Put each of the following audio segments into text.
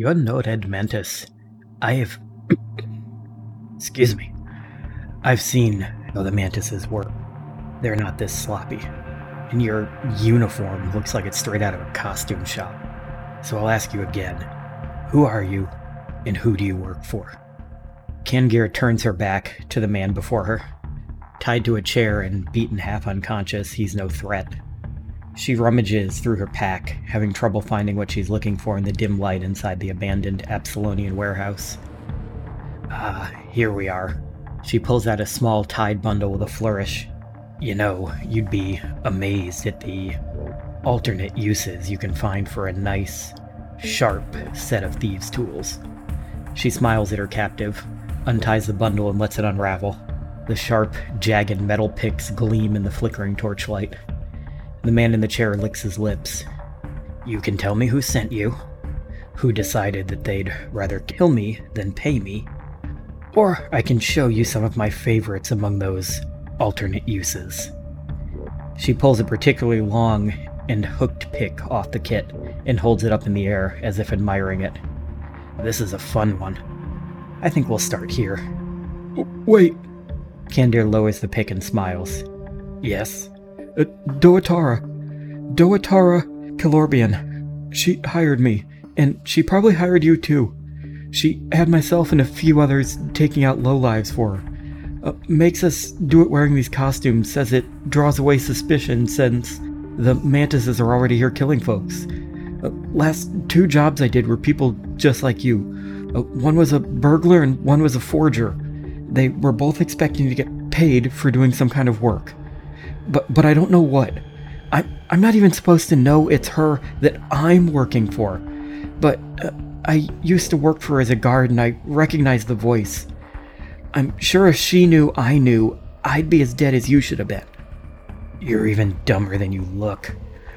You're no red mantis. I've. Excuse me. I've seen how the mantises work. They're not this sloppy. And your uniform looks like it's straight out of a costume shop. So I'll ask you again who are you, and who do you work for? Kangir turns her back to the man before her. Tied to a chair and beaten half unconscious, he's no threat. She rummages through her pack, having trouble finding what she's looking for in the dim light inside the abandoned Absalomian warehouse. Ah, here we are. She pulls out a small tied bundle with a flourish. You know, you'd be amazed at the alternate uses you can find for a nice, sharp set of thieves' tools. She smiles at her captive, unties the bundle, and lets it unravel. The sharp, jagged metal picks gleam in the flickering torchlight. The man in the chair licks his lips. You can tell me who sent you, who decided that they'd rather kill me than pay me, or I can show you some of my favorites among those alternate uses. She pulls a particularly long and hooked pick off the kit and holds it up in the air as if admiring it. This is a fun one. I think we'll start here. Wait. Kandir lowers the pick and smiles. Yes? Uh, Doatara. Doatara Kilorbian. She hired me, and she probably hired you too. She had myself and a few others taking out lowlives for her. Uh, makes us do it wearing these costumes, says it draws away suspicion since the mantises are already here killing folks. Uh, last two jobs I did were people just like you. Uh, one was a burglar and one was a forger. They were both expecting to get paid for doing some kind of work. But but I don't know what. I I'm not even supposed to know it's her that I'm working for. But uh, I used to work for her as a guard and I recognize the voice. I'm sure if she knew I knew, I'd be as dead as you should have been. You're even dumber than you look.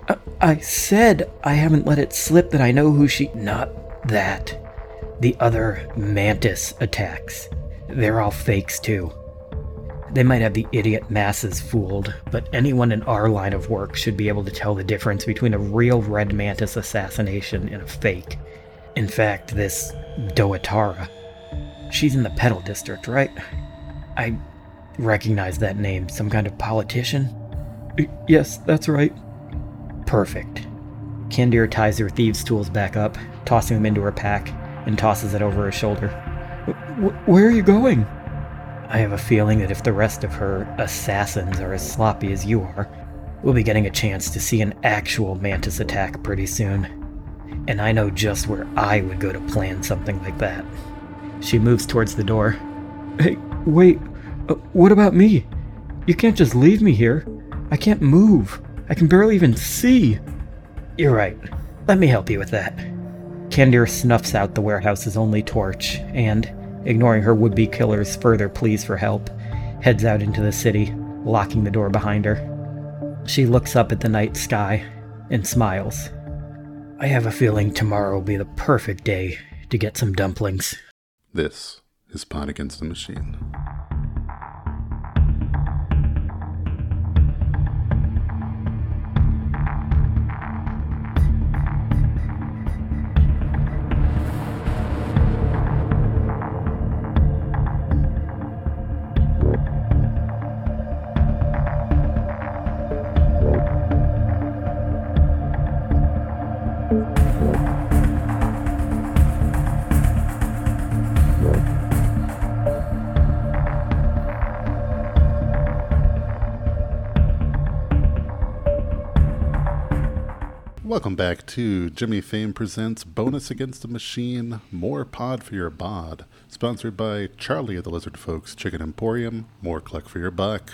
I, I said I haven't let it slip that I know who she. Not that. The other mantis attacks. They're all fakes, too. They might have the idiot masses fooled, but anyone in our line of work should be able to tell the difference between a real red mantis assassination and a fake. In fact, this Doatara, she's in the Petal District, right? I recognize that name. Some kind of politician? Yes, that's right. Perfect. Kandir ties her thieves' tools back up, tossing them into her pack, and tosses it over her shoulder. Where are you going? I have a feeling that if the rest of her assassins are as sloppy as you are, we'll be getting a chance to see an actual mantis attack pretty soon. And I know just where I would go to plan something like that. She moves towards the door. Hey, wait. Uh, what about me? You can't just leave me here. I can't move. I can barely even see. You're right. Let me help you with that. Kandir snuffs out the warehouse's only torch and, ignoring her would be killer's further pleas for help, heads out into the city, locking the door behind her. She looks up at the night sky and smiles. I have a feeling tomorrow will be the perfect day to get some dumplings. This is Pod Against the Machine. Welcome back to Jimmy Fame Presents Bonus Against the Machine, more pod for your bod. Sponsored by Charlie of the Lizard Folks Chicken Emporium, more cluck for your buck.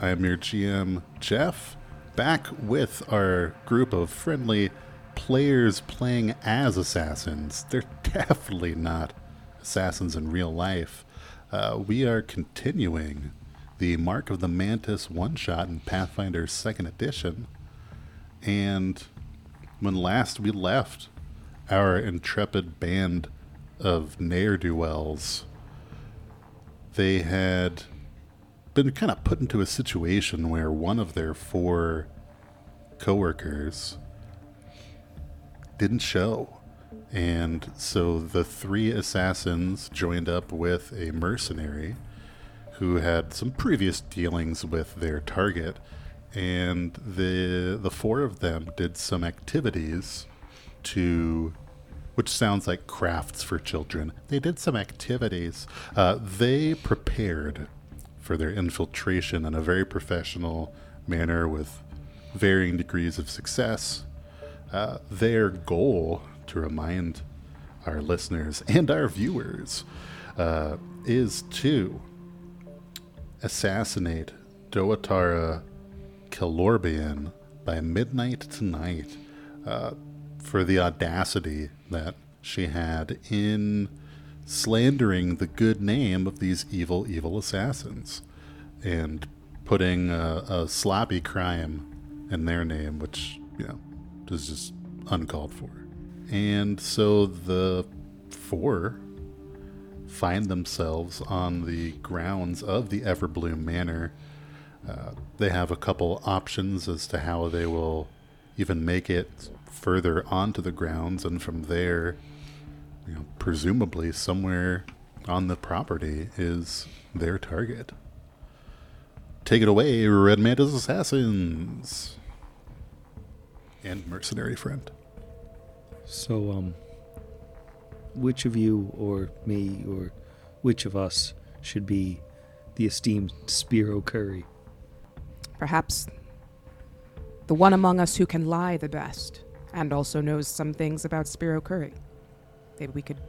I am your GM, Jeff, back with our group of friendly players playing as assassins. They're definitely not assassins in real life. Uh, we are continuing the Mark of the Mantis one shot in Pathfinder 2nd Edition. And when last we left our intrepid band of ne'er do wells, they had been kind of put into a situation where one of their four coworkers didn't show. And so the three assassins joined up with a mercenary who had some previous dealings with their target, and the the four of them did some activities to which sounds like crafts for children. They did some activities. Uh, they prepared for their infiltration in a very professional manner with varying degrees of success. Uh, their goal, to remind our listeners and our viewers, uh, is to assassinate Doatara Kilorbian by midnight tonight uh, for the audacity that she had in slandering the good name of these evil, evil assassins and putting a, a sloppy crime in their name, which, you know, is just uncalled for. And so the four find themselves on the grounds of the Everbloom Manor. Uh, they have a couple options as to how they will even make it further onto the grounds, and from there, you know, presumably somewhere on the property is their target. Take it away, Red Mantis Assassins and mercenary friend. So, um, which of you or me or which of us should be the esteemed Spiro Curry? Perhaps the one among us who can lie the best and also knows some things about Spiro Curry. Maybe we could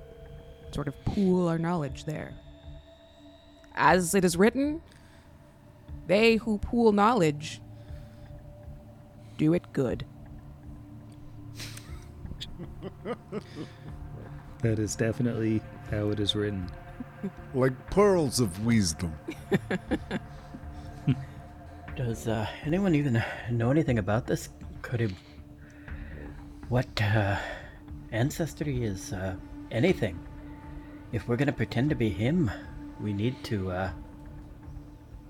sort of pool our knowledge there. As it is written, they who pool knowledge do it good. That is definitely how it is written. Like pearls of wisdom. Does uh, anyone even know anything about this? Could it. What uh, ancestry is uh, anything? If we're gonna pretend to be him, we need to uh,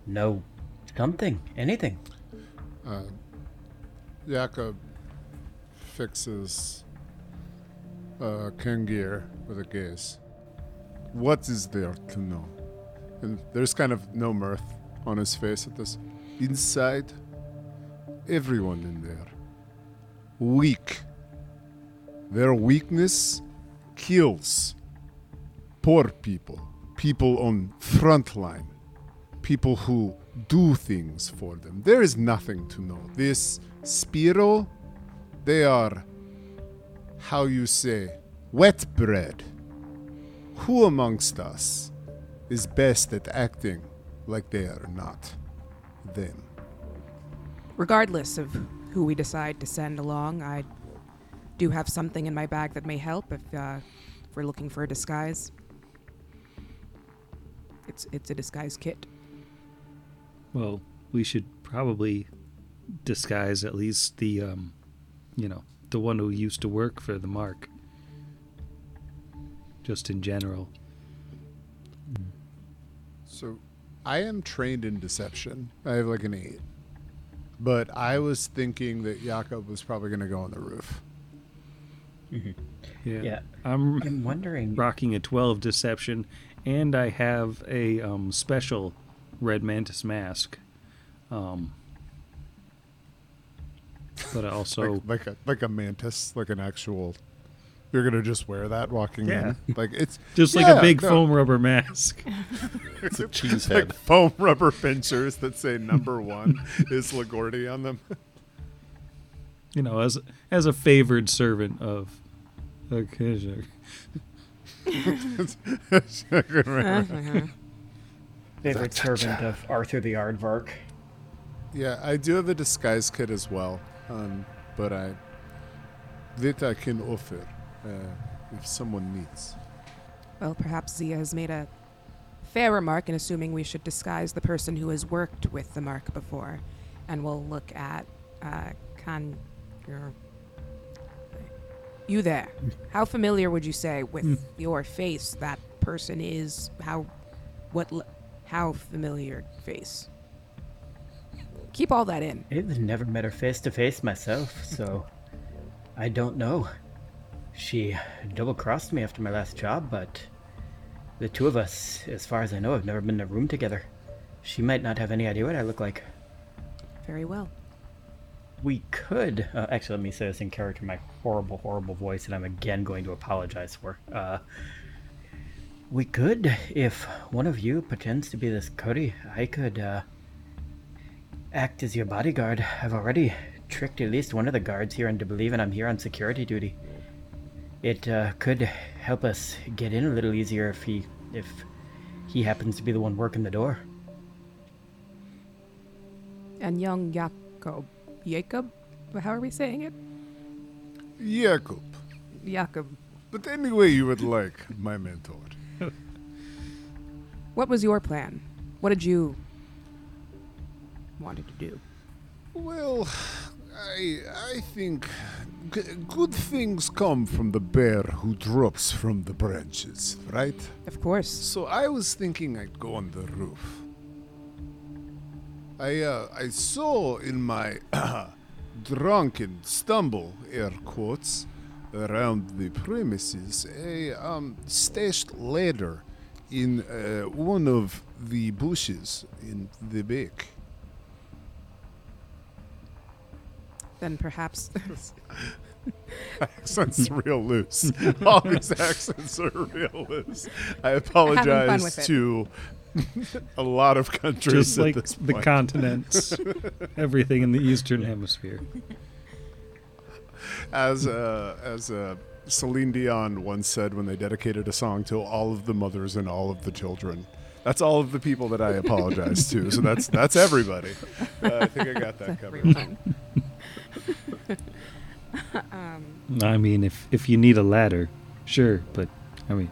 know something, anything. Uh, Jakob fixes uh, Kengir with a gaze. What is there to know? And there's kind of no mirth on his face at this. Inside, everyone in there, weak. Their weakness kills poor people, people on front line, people who do things for them. There is nothing to know. This Spiro, they are, how you say, wet bread. Who amongst us is best at acting like they are not them? Regardless of who we decide to send along, I do have something in my bag that may help if, uh, if we're looking for a disguise. It's it's a disguise kit. Well, we should probably disguise at least the, um, you know, the one who used to work for the mark. Just in general. So, I am trained in deception. I have like an eight. But I was thinking that Jakob was probably going to go on the roof. Yeah. Yeah. I'm I'm wondering. rocking a 12 deception, and I have a um, special red mantis mask. Um, but I also. like, like a like a mantis, like an actual. You're gonna just wear that walking Yeah. in, like it's just like Yeah, a big no. foam rubber mask. It's a cheese like foam rubber pinchers that say number one is Lagordi on them. You know, as as a favored servant of. Okay, Favorite servant of Arthur the Aardvark. yeah, I do have a disguise kit as well, um, but I that I can offer uh, if someone needs. Well, perhaps Zia has made a fair remark in assuming we should disguise the person who has worked with the mark before, and we'll look at uh, Khan. Your, you there? How familiar would you say with your face that person is? How, what, how familiar face? Keep all that in. I've never met her face to face myself, so I don't know. She double crossed me after my last job, but the two of us, as far as I know, have never been in a room together. She might not have any idea what I look like. Very well. We could. Uh, actually, let me say this in character, my horrible, horrible voice, and I'm again going to apologize for. Uh, we could, if one of you pretends to be this Cody, I could uh, act as your bodyguard. I've already tricked at least one of the guards here into believing I'm here on security duty. It uh, could help us get in a little easier if he if he happens to be the one working the door. And young Jakob. Jacob? How are we saying it? Jacob. Jakob. But any way you would like, my mentor. What was your plan? What did you wanted to do? Well, I I think g- good things come from the bear who drops from the branches, right? Of course. So I was thinking I'd go on the roof. I uh, I saw in my drunken stumble, air quotes, around the premises a um, stashed ladder in uh, one of the bushes in the back. Then perhaps accents real loose. All these accents are real loose. I apologize to a lot of countries Just at like this the point. continents, everything in the Eastern Hemisphere. as uh, as uh, Celine Dion once said when they dedicated a song to all of the mothers and all of the children. That's all of the people that I apologize to. So that's that's everybody. Uh, I think I got that covered. um, I mean, if if you need a ladder, sure, but I mean,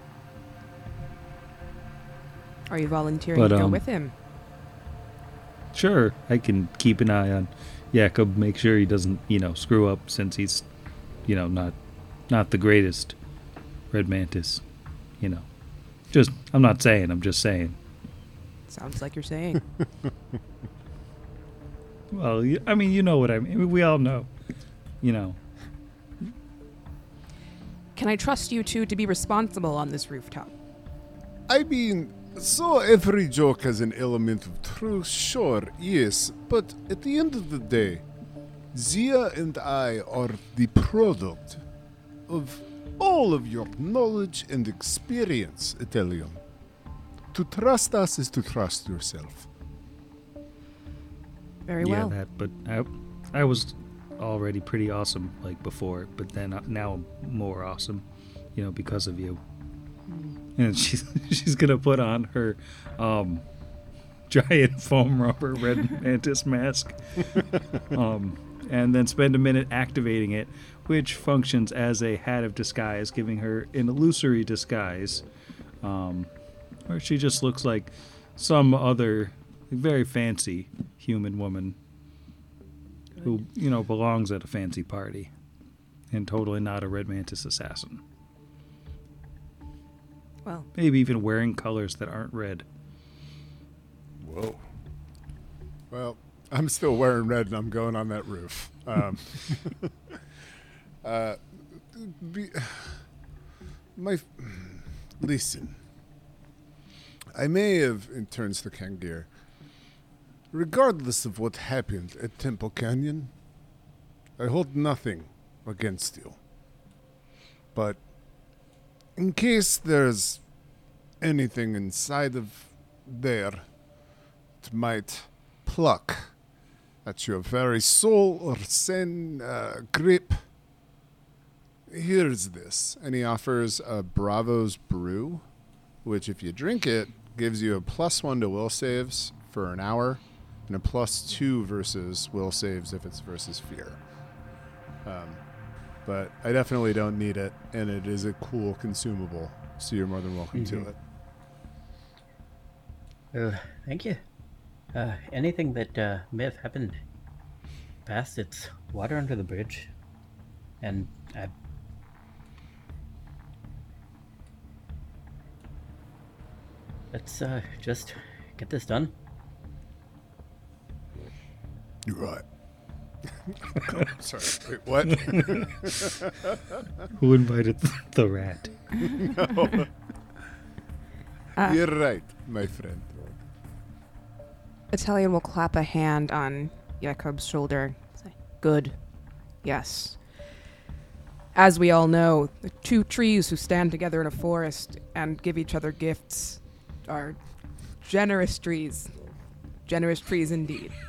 are you volunteering But, to go um, with him? sure, I can keep an eye on Jakob, make sure he doesn't, you know, screw up since he's, you know, not not the greatest red mantis, you know. Just I'm not saying, I'm just saying. Sounds like you're saying. Well, I mean, you know what I mean. We all know, you know. Can I trust you two to be responsible on this rooftop? I mean, so every joke has an element of truth, sure, yes, but at the end of the day, Zia and I are the product of all of your knowledge and experience, Italian. To trust us is to trust yourself. Very yeah, well. that. But I, I was already pretty awesome like before, but then uh, now I'm more awesome, you know, because of you. And she's she's gonna put on her um, giant foam rubber red mantis mask, um, and then spend a minute activating it, which functions as a hat of disguise, giving her an illusory disguise, um, where she just looks like some other very fancy human woman who you know belongs at a fancy party and totally not a red mantis assassin. Well, maybe even wearing colors that aren't red. Whoa. Well, I'm still wearing red and I'm going on that roof. Um, uh, be, my, listen. I may have, and turns to Kangir, regardless of what happened at Temple Canyon, I hold nothing against you. But in case there's anything inside of there that might pluck at your very soul or sin uh, grip. Here's this. And he offers a Bravo's Brew, which, if you drink it, gives you a plus one to will saves for an hour and a plus two versus will saves if it's versus fear. Um, but I definitely don't need it, and it is a cool consumable, so you're more than welcome Mhm. to it. Well, thank you. Uh, anything that uh, may have happened past, it's water under the bridge. And I. Let's uh, just get this done. You're right. Sorry. Wait, what? Who invited the rat? No. You're right, my friend. Italian will clap a hand on Jakob's shoulder. Say, Good. Yes. As we all know, the two trees who stand together in a forest and give each other gifts are generous trees. Generous trees indeed.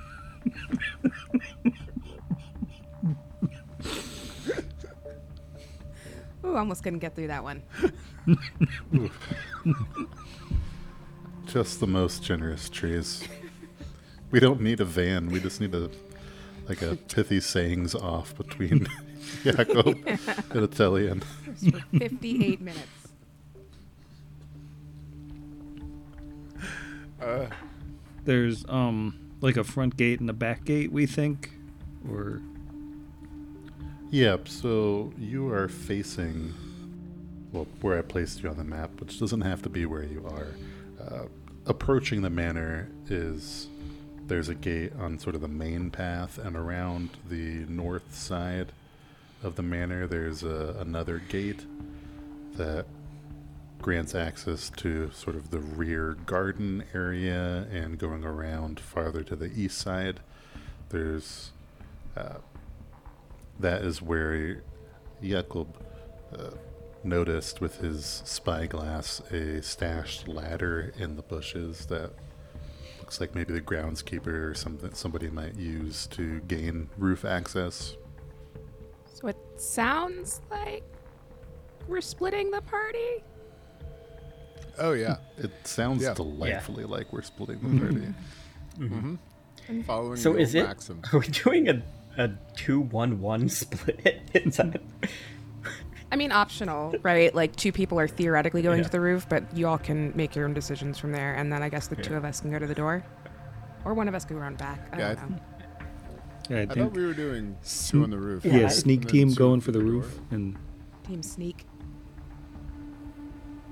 Ooh, almost couldn't get through that one. Just the most generous trees. We don't need a van. We just need a like a pithy sayings off between Jacob and Italian. For 58 minutes. Uh, There's um like a front gate and a back gate. We think, or Yep. So you are facing, well, where I placed you on the map, which doesn't have to be where you are. Uh, approaching the manor is there's a gate on sort of the main path, and around the north side of the manor, there's a, another gate that grants access to sort of the rear garden area and going around farther to the east side. There's uh, that is where Jakob uh, noticed with his spyglass a stashed ladder in the bushes that looks like maybe the groundskeeper or something somebody might use to gain roof access. So it sounds like we're splitting the party? oh yeah. It sounds Yeah. delightfully like we're splitting the mm-hmm. party. Mm-hmm. mm-hmm. mm-hmm. Following So is it? maxim. Are we doing a a two one one split inside? I mean, optional, right? Like, two people are theoretically going Yeah. to the roof, but you all can make your own decisions from there. And then I guess the two of us can go to the door. Or one of us can go around back. I Yeah, don't know. yeah, I I thought think we were doing Sn- two on the roof. yeah, Yeah, sneak team going for through the door. roof and Team sneak.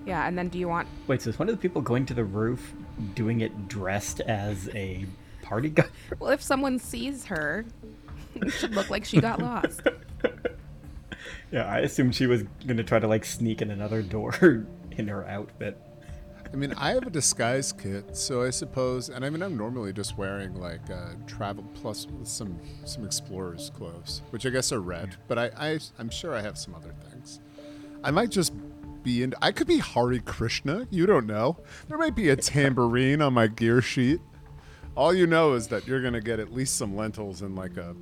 Yeah, and then do you want. Wait, so is one of the people going to the roof doing it dressed as a party guy? Well, if someone sees her, it should look like she got lost. Yeah, I assumed she was gonna try to like sneak in another door in her outfit. I mean, I have a disguise kit, so I suppose, and I mean, I'm normally just wearing like uh, travel plus some some explorer's clothes, which I guess are red, but I, I I'm sure I have some other things. I might just be in. I could be Hare Krishna. You don't know. There might be a tambourine on my gear sheet. All you know is that you're gonna get at least some lentils and like a,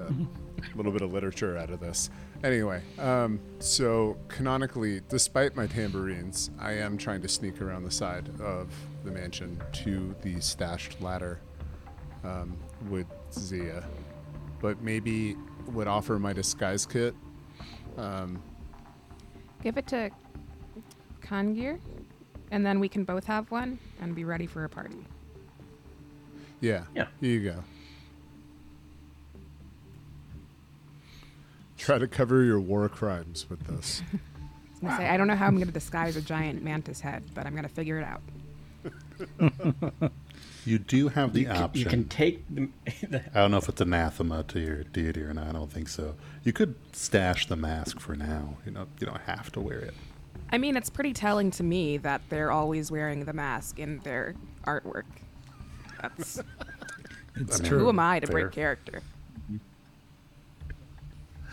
a little bit of literature out of this. Anyway, um, so canonically, despite my tambourines, I am trying to sneak around the side of the mansion to the stashed ladder um, with Zia. But maybe would offer my disguise kit. Um, Give it to Kangir, and then we can both have one and be ready for a party. yeah, Yeah. Here you go. Try to cover your war crimes with this. I was gonna say, I don't know how I'm gonna disguise a giant mantis head, but I'm gonna figure it out. You do have the You can, option. you can take the, the I don't know if it's anathema to your deity or not. I don't think so. You could stash the mask for now. You know, you don't have to wear it. I mean, it's pretty telling to me that they're always wearing the mask in their artwork. That's it's I mean, true. who am I to Fair. break character?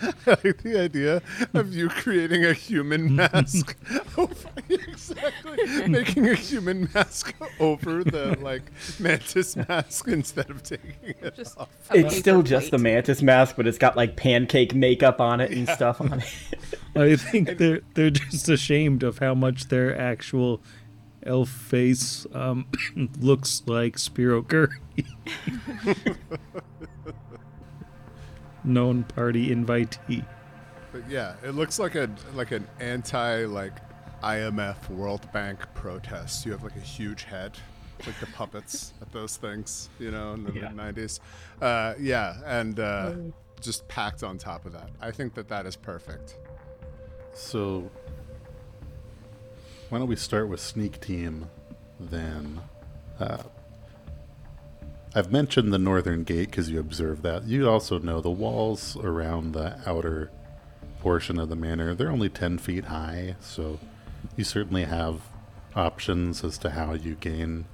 I like the idea of you creating a human mask. over, exactly. Making a human mask over the like mantis mask instead of taking it Just off. it's still paper just the mantis mask, but it's got like pancake makeup on it and stuff on it. I think they're they're just ashamed of how much their actual elf face um, looks like Spiro Curry. Known party invitee. But yeah, it looks like a like an anti like IMF World Bank protest. You have like a huge head, like the puppets at those things, you know, in the Yeah. mid '90s. Uh, yeah, and uh, just packed on top of that. I think that that is perfect. So, why don't we start with sneak team then? Uh, I've mentioned the northern gate because you observed that. You also know the walls around the outer portion of the manor, they're only 10 feet high, so you certainly have options as to how you gain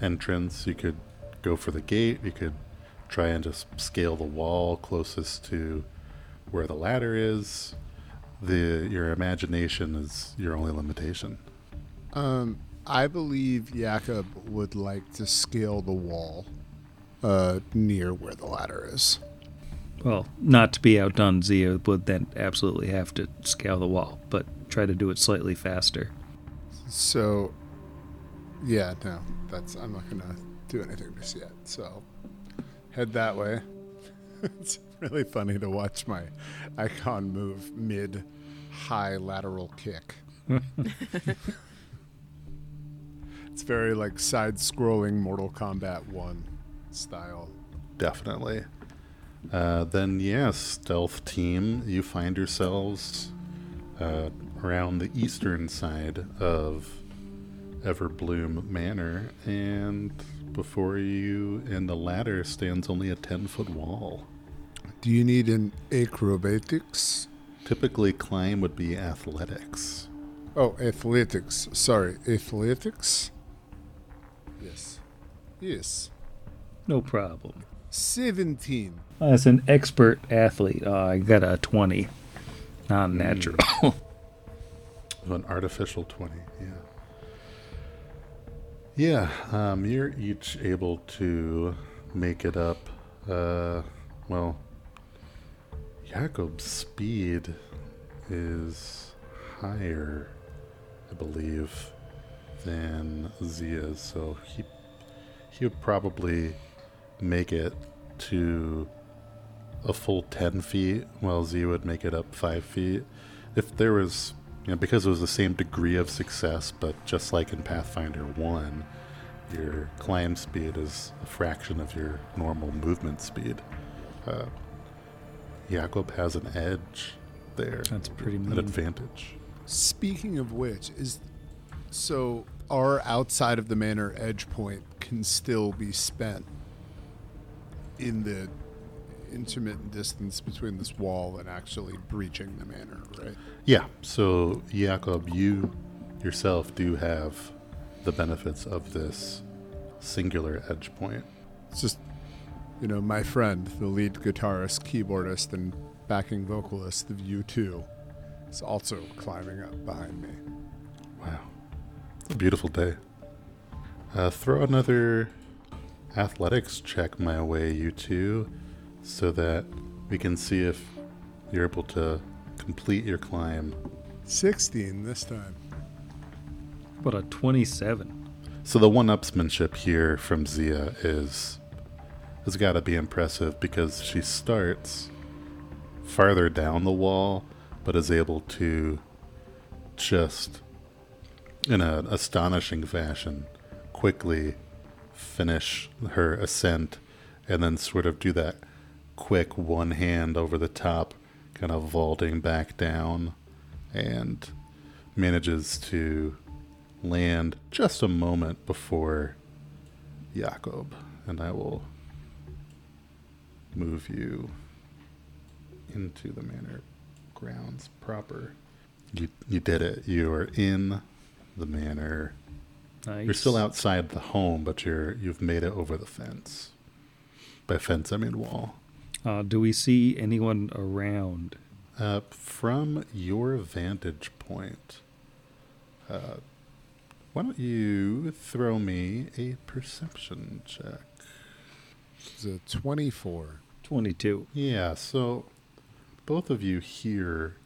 entrance. You could go for the gate, you could try and just scale the wall closest to where the ladder is. The your imagination is your only limitation. Um, I believe Jakob would like to scale the wall uh, near where the ladder is. Well, not to be outdone, Zia would then absolutely have to scale the wall, but try to do it slightly faster. So, yeah, no, that's I'm not gonna do anything just yet. So, head that way. it's really funny to watch my icon move mid high lateral kick. it's very like side scrolling Mortal Kombat 1 style. Definitely. Uh, then, yes, stealth team, you find yourselves uh, around the eastern side of Everbloom Manor, and before you in the ladder stands only a 10 foot wall. Do you need an acrobatics? Typically, climb would be athletics. Oh, athletics. Sorry, athletics? Yes. Yes. No problem. 17. As an expert athlete, uh, I got a 20. Not natural. An artificial 20, yeah. Yeah, um, you're each able to make it up. Uh, well, Jakob's speed is higher, I believe, than Zia's, so he he would probably make it to a full 10 feet, while Z would make it up 5 feet. If there was, you know, because it was the same degree of success, but just like in Pathfinder 1, your climb speed is a fraction of your normal movement speed. Uh, Jakob has an edge there, That's pretty much an advantage. Speaking of which, is so our outside of the manor edge point can still be spent in the intermittent distance between this wall and actually breaching the manor, right? Yeah, so Jakob, you yourself do have the benefits of this singular edge point. It's just, you know, my friend, the lead guitarist, keyboardist, and backing vocalist of U2, is also climbing up behind me. Wow. It's a beautiful day. Uh, throw another athletics check my way, you two, so that we can see if you're able to complete your climb. 16 this time. What a 27. So the one-upsmanship here from Zia is has got to be impressive because she starts farther down the wall, but is able to just, in an astonishing fashion, quickly finish her ascent, and then sort of do that quick one hand over the top, kind of vaulting back down, and manages to land just a moment before Jakob, and I will move you into the manor grounds proper. You you did it. You are in the manor. Nice. You're still outside the home, but you're you've made it over the fence. By fence, I mean wall. Uh, do we see anyone around? Uh, from your vantage point, uh, why don't you throw me a perception check? It's a 24. 22. Yeah, so both of you hear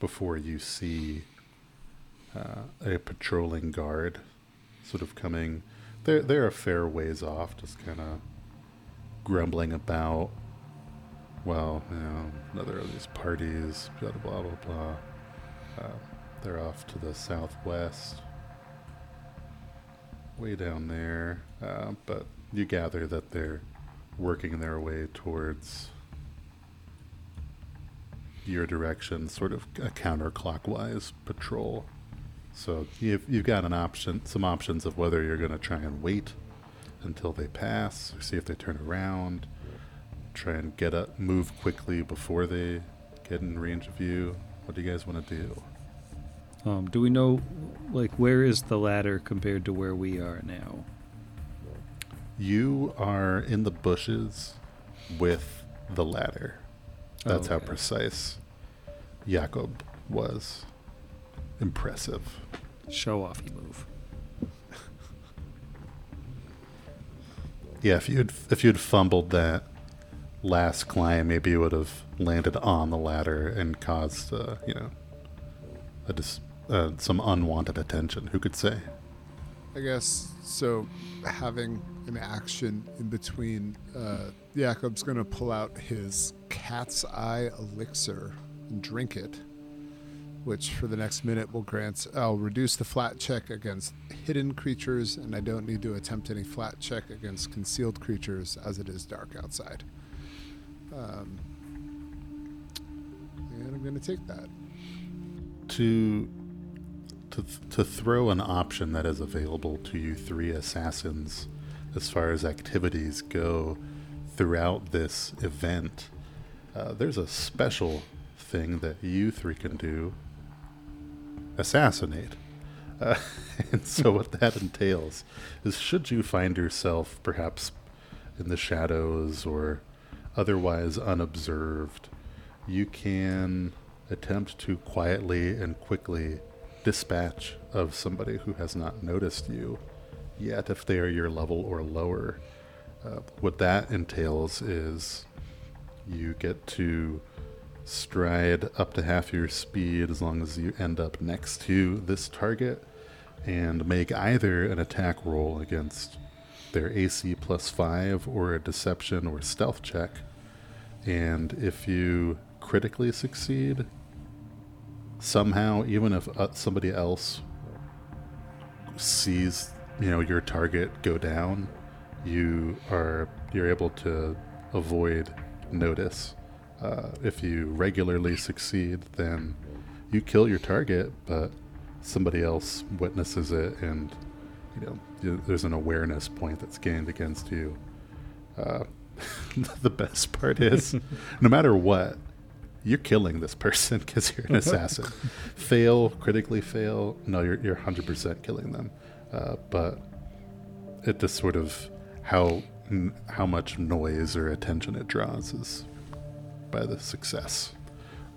before you see uh, a patrolling guard sort of coming. They're, they're a fair ways off, just kind of grumbling about, well, you know, another of these parties, blah, blah, blah, blah. Uh, they're off to the southwest, way down there. Uh, but you gather that they're working their way towards your direction, sort of a counterclockwise patrol. So you've you've got an option, some options of whether you're going to try and wait until they pass, or see if they turn around. Try and get up, move quickly before they get in range of you. What do you guys want to do? Um, do we know, like, where is the ladder compared to where we are now? You are in the bushes with the ladder. That's how okay. precise Jakob was. Impressive. Show offy move. Yeah, if you'd if you'd fumbled that last climb, maybe you would have landed on the ladder and caused, uh, you know, a dis- uh, some unwanted attention. Who could say? I guess so. Having an action in between, uh, Jakob's going to pull out his cat's eye elixir and drink it, which for the next minute will grant. I'll reduce the flat check against hidden creatures, and I don't need to attempt any flat check against concealed creatures as it is dark outside. Um, and I'm going to take that. to to to throw an option that is available to you three assassins as far as activities go throughout this event uh, there's a special thing that you three can do assassinate uh, and so what that entails is should you find yourself perhaps in the shadows or otherwise unobserved you can attempt to quietly and quickly dispatch of somebody who has not noticed you yet if they are your level or lower. Uh, what that entails is you get to stride up to half your speed as long as you end up next to this target and make either an attack roll against their AC plus 5 or a deception or stealth check. And if you critically succeed, somehow, even if uh, somebody else sees, you know, your target go down, you are you're able to avoid notice. Uh, if you regularly succeed, then you kill your target, but somebody else witnesses it, and you know you, there's an awareness point that's gained against you. Uh, the best part is, no matter what, you're killing this person because you're an assassin. fail, critically fail. No, you're you're hundred percent killing them. Uh, but it just sort of how how much noise or attention it draws is by the success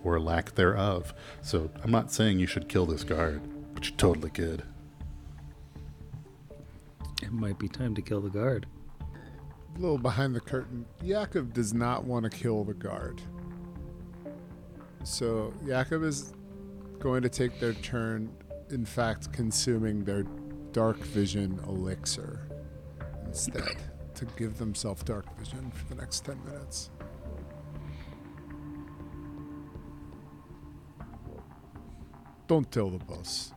or lack thereof. So I'm not saying you should kill this guard, but you totally could. It might be time to kill the guard. A little behind the curtain, Yakov does not want to kill the guard. So Yakov is going to take their turn, in fact, consuming their dark vision elixir instead to give themselves dark vision for the next 10 minutes. Don't tell the boss.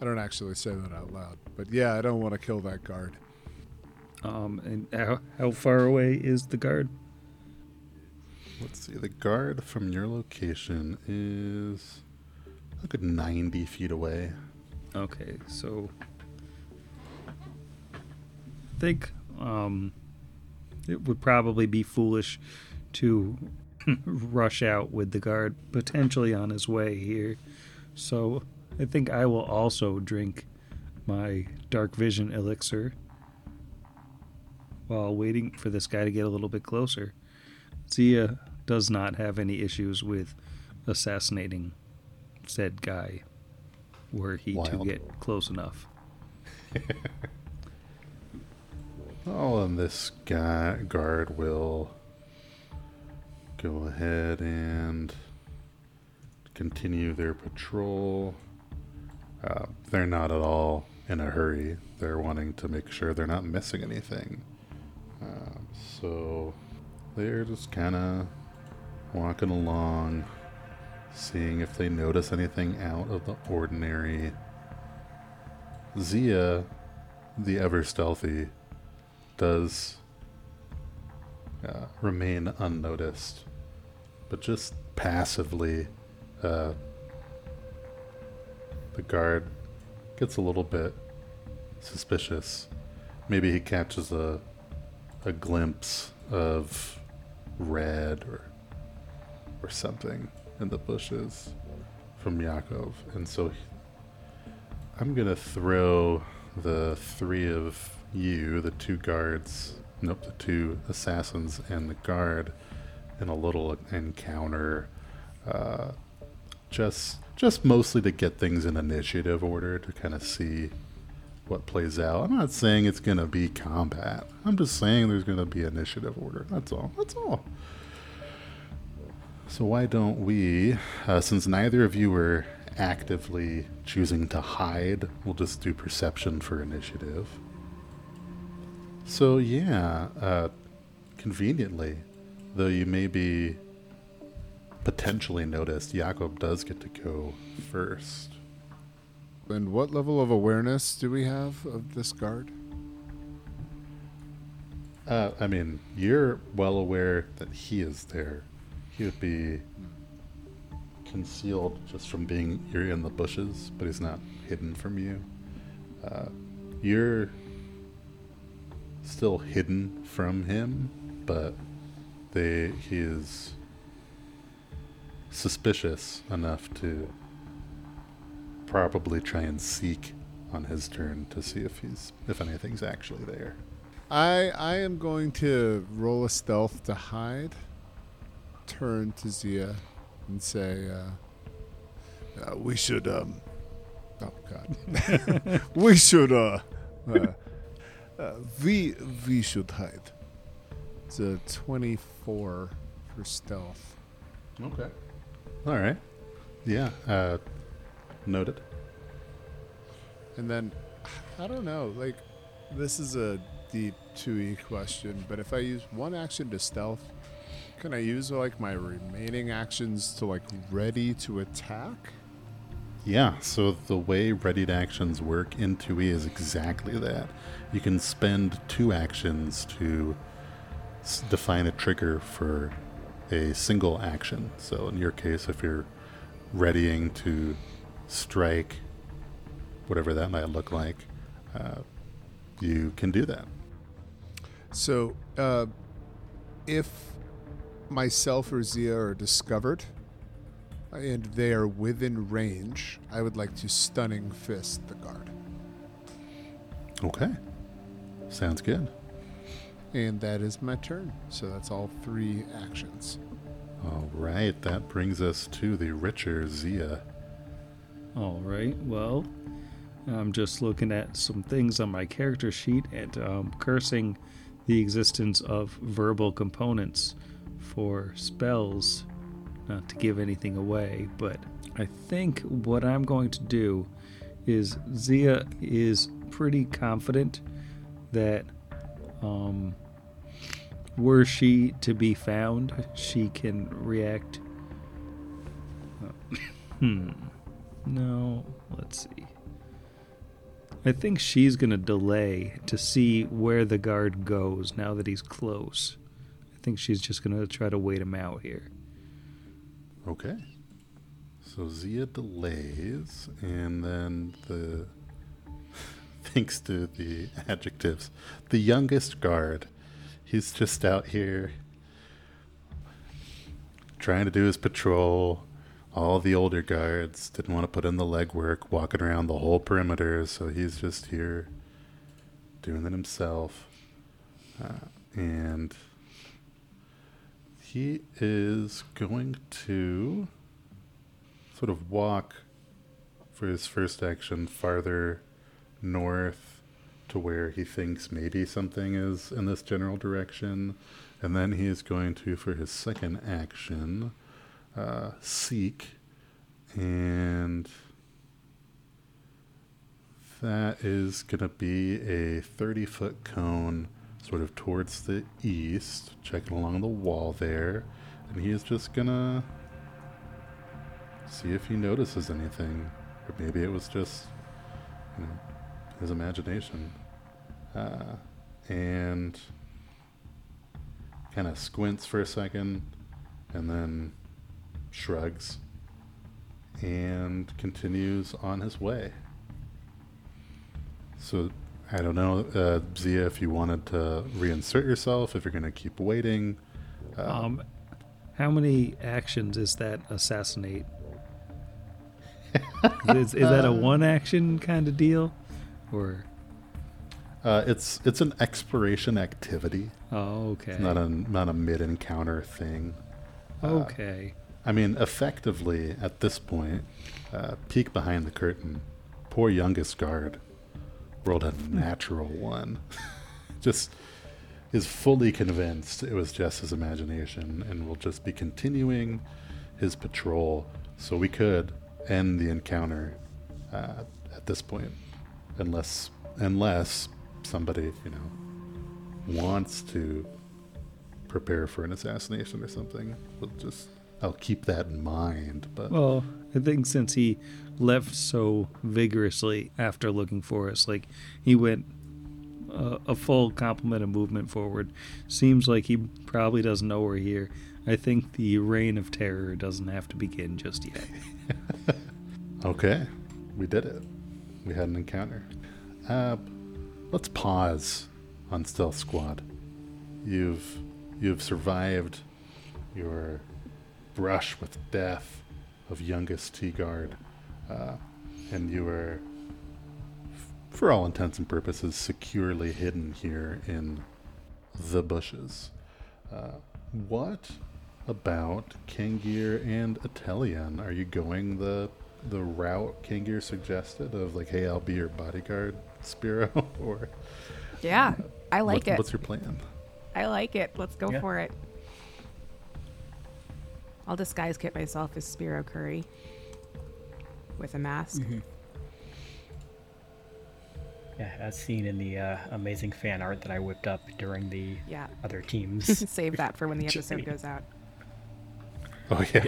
I don't actually say that out loud, but yeah, I don't want to kill that guard. Um, and how, how far away is the guard? Let's see. The guard from your location is a good 90 feet away. Okay, so I think um, it would probably be foolish to rush out with the guard potentially on his way here. So I think I will also drink my dark vision elixir while waiting for this guy to get a little bit closer. Zia does not have any issues with assassinating said guy were he to get close enough. Oh, and this guy guard will go ahead and continue their patrol. Uh, they're not at all in a hurry. They're wanting to make sure they're not missing anything. Uh, so they're just kind of walking along, seeing if they notice anything out of the ordinary. Zia, the ever stealthy, does uh, remain unnoticed, but just passively, uh, the guard gets a little bit suspicious. Maybe he catches a a glimpse of red or or something in the bushes from Yakov, and so he, I'm gonna throw the three of you, the two guards, nope, the two assassins and the guard, in a little encounter, uh, just just mostly to get things in initiative order to kind of see what plays out. I'm not saying it's gonna be combat. I'm just saying there's gonna be initiative order. That's all. That's all. So why don't we, uh, since neither of you were actively choosing to hide, we'll just do perception for initiative. So yeah, uh, conveniently, though you may be potentially noticed, Jakob does get to go first. And what level of awareness do we have of this guard? Uh, I mean, you're well aware that he is there. He would be concealed just from being you're in the bushes, but he's not hidden from you. Uh, you're still hidden from him, but they he is suspicious enough to probably try and seek on his turn to see if he's if anything's actually there. I I am going to roll a stealth to hide. Turn to Zia and say, uh, uh, "We should um, oh God, we should uh, uh, uh, we we should hide." It's a twenty-four for stealth. Okay. All right. Yeah. Uh, noted. And then, I don't know, like, this is a deep 2E question, but if I use one action to stealth, can I use, like, my remaining actions to, like, ready to attack? Yeah, so the way readied actions work in 2E is exactly that. You can spend two actions to s- define a trigger for a single action. So in your case, if you're readying to strike, whatever that might look like, uh, you can do that. So, uh, if myself or Zia are discovered and they are within range, I would like to stunning fist the guard. Okay. Sounds good. And that is my turn. So that's all three actions. All right, that brings us to the richer Zia. All right. Well, I'm just looking at some things on my character sheet and um, cursing the existence of verbal components for spells. Not to give anything away, but I think what I'm going to do is Zia is pretty confident that um, were she to be found, she can react. Uh, hmm. No, let's see. I think she's going to delay to see where the guard goes now that he's close. I think she's just going to try to wait him out here. Okay. So Zia delays, and then the. Thanks to the adjectives, the youngest guard. He's just out here trying to do his patrol. All the older guards didn't want to put in the legwork, walking around the whole perimeter, so he's just here doing it himself. Uh, and he is going to sort of walk for his first action farther north to where he thinks maybe something is in this general direction. And then he is going to, for his second action, uh, seek. And that is going to be a 30 foot cone sort of towards the east, checking along the wall there. And he is just going to see if he notices anything. Or maybe it was just, you know, his imagination. Uh, and kind of squints for a second and then shrugs and continues on his way. So, I don't know, uh, Zia, if you wanted to reinsert yourself, if you're going to keep waiting. Uh, Um, how many actions is that assassinate? is, is that a one action kind of deal, or uh, it's it's an exploration activity. oh okay, It's not a not a mid encounter thing. okay, I mean, effectively at this point, uh, peek behind the curtain. Poor youngest guard rolled a natural one. just is fully convinced it was just his imagination and will just be continuing his patrol. So we could end the encounter uh, at this point, unless unless somebody you know wants to prepare for an assassination or something. We'll just I'll keep that in mind. But Well, I think since he left so vigorously after looking for us, like he went uh, a full complement of movement forward, seems like he probably doesn't know we're here. I think the reign of terror doesn't have to begin just yet. Okay, we did it. We had an encounter. Uh, let's pause on Stealth Squad. You've you've survived your brush with death of youngest T guard, uh, and you are, for all intents and purposes, securely hidden here in the bushes. Uh, what about Kangir and Atelian? Are you going the the route Kangir suggested of like, hey, I'll be your bodyguard, Spiro, or Yeah, I like what- it. What's your plan? I like it. Let's go Yeah. for it. I'll disguise kit myself as Spiro Curry with a mask. Yeah, as seen in the uh, amazing fan art that I whipped up during the Yeah. other teams. Save that for when the episode goes out. Oh yeah.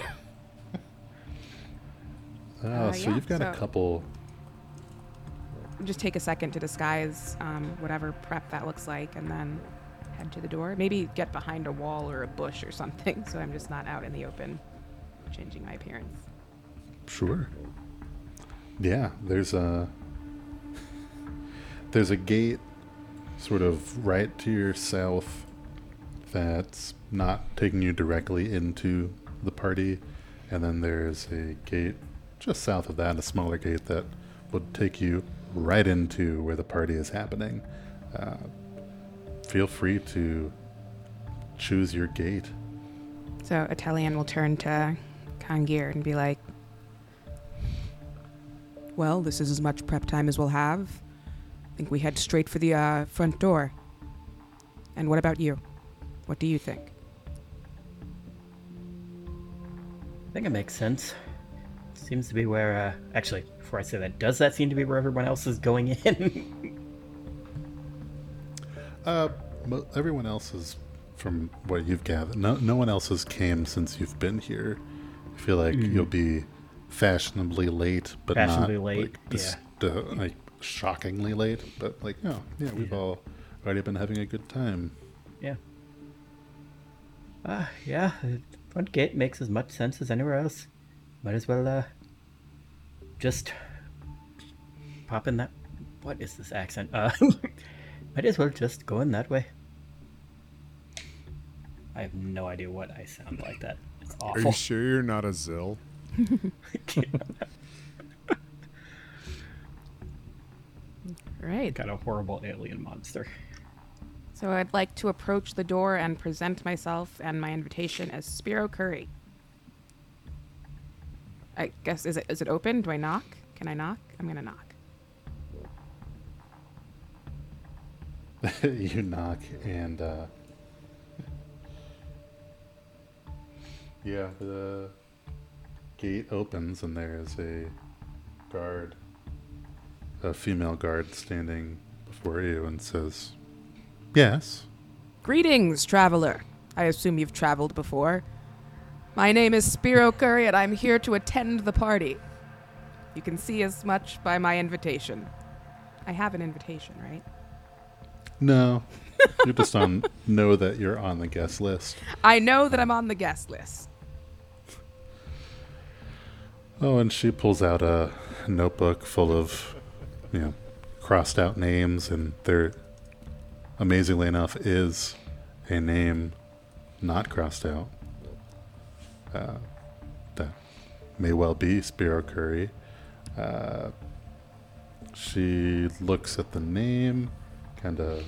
Oh, Uh, so yeah, you've got a couple. Just take a second to disguise um, whatever prep that looks like and then head to the door. Maybe get behind a wall or a bush or something so I'm just not out in the open changing my appearance. Sure. Yeah, there's a there's a gate sort of right to your south that's not taking you directly into the party, and then there's a gate just south of that, a smaller gate that would take you right into where the party is happening. Uh, feel free to choose your gate. So Atelian will turn to Kangir and be like, Well, this is as much prep time as we'll have. I think we head straight for the uh, front door. And what about you? What do you think? I think it makes sense. Seems to be where. Uh, actually, before I say that, does that seem to be where everyone else is going in? Uh, everyone else is, from what you've gathered, no, no one else has came since you've been here. I feel like you'll be fashionably late, but Fashionably not late, like, dis- uh, like shockingly late. But like, oh, yeah, we've all already been having a good time. yeah. Ah, yeah. The front gate makes as much sense as anywhere else. Might as well, uh, just pop in that. What is this accent? Uh, might as well just go in that way. I have no idea what I sound like that. It's Are you sure you're not a Zill? Right. Got a horrible alien monster. So I'd like to approach the door and present myself and my invitation as Spiro Curry. I guess is it is it open? Do I knock? Can I knock? I'm gonna knock. you knock and uh, yeah, the gate opens and there is a guard, a female guard standing before you and says, "Yes." Greetings, traveler. I assume you've traveled before. My name is Spiro Curry, and I'm here to attend the party. You can see as much by my invitation. I have an invitation, right? No, you're just on. Know that you're on the guest list. I know that I'm on the guest list. Oh, and she pulls out a notebook full of, you know, crossed out names, and there, amazingly enough, is a name not crossed out. Uh, that may well be Spiro Curry. Uh, she looks at the name, kind of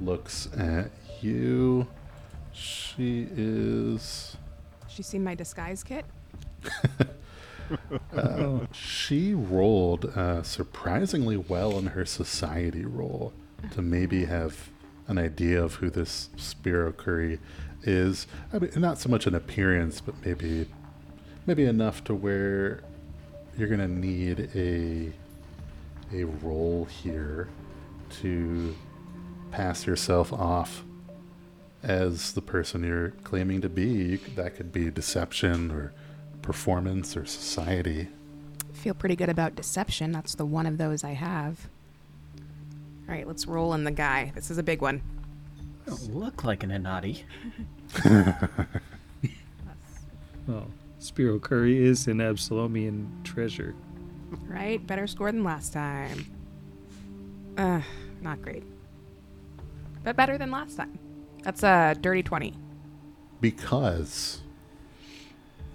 looks at you. She is. She seen my disguise kit? Uh, she rolled uh, surprisingly well in her society roll to maybe have an idea of who this Spiro Curry is. I mean, not so much an appearance, but maybe maybe enough to where you're gonna need a a role here to pass yourself off as the person you're claiming to be. That could be deception or performance or society. Feel pretty good about deception. That's the one of those I have. All right, let's roll in the guy. This is a big one. Don't look like an Anati. Well, Spiro Curry is an Absalomian treasure. Right? Better score than last time. Uh, not great. But better than last time. That's a dirty 20. because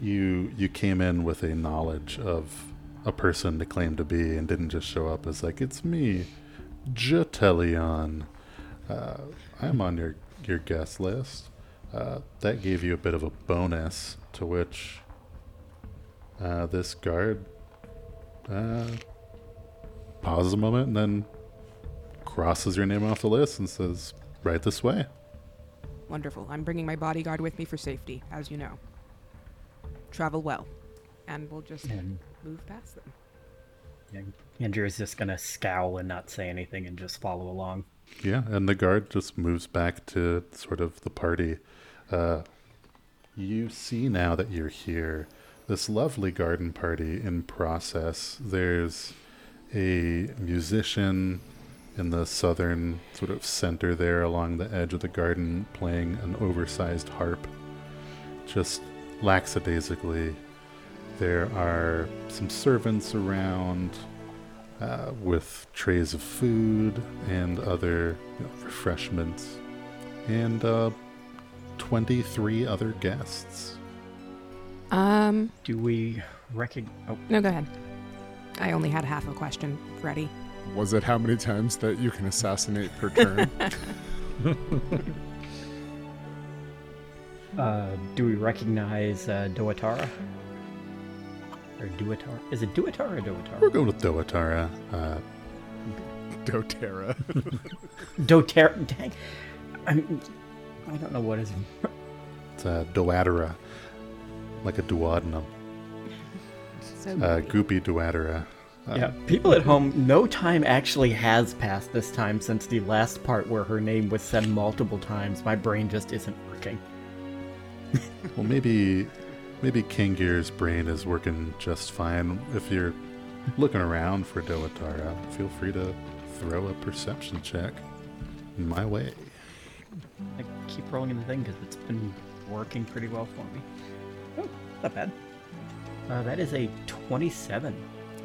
you you came in with a knowledge of a person to claim to be and didn't just show up as like it's me Jetelion uh, I'm on your your guest list uh, that gave you a bit of a bonus to which uh, this guard uh, pauses a moment and then crosses your name off the list and says right this way Wonderful. I'm bringing my bodyguard with me for safety, as you know. Travel well. And we'll just And move past them. yeah, is just gonna scowl and not say anything and just follow along. Yeah, and the guard just moves back to sort of the party. Uh, you see now that you're here, this lovely garden party in process. There's a musician in the southern sort of center there along the edge of the garden playing an oversized harp. Just lackadaisically. There are some servants around uh, with trays of food and other you know, refreshments, and uh, 23 other guests. Um, Do we recognize? Oh, no, go ahead. I only had half a question ready. Was it how many times that you can assassinate per turn? uh, do we recognize uh, Doatara? Or Duatara? Is it Duatara or Doatara? We're going with Doatara. Uh, doTERRA. Doterra. Dang. I'm, I don't know what is. It. It's uh, Doatara, like a duodenum. So Uh, goopy Doatara. Uh, Yeah, people at home, no time actually has passed this time since the last part where her name was said multiple times. My brain just isn't working. Well, maybe, maybe Kangir's brain is working just fine. If you're looking around for Doatara, feel free to throw a perception check my way. I keep rolling in the thing because it's been working pretty well for me. Oh, not bad. Uh, that is a 27.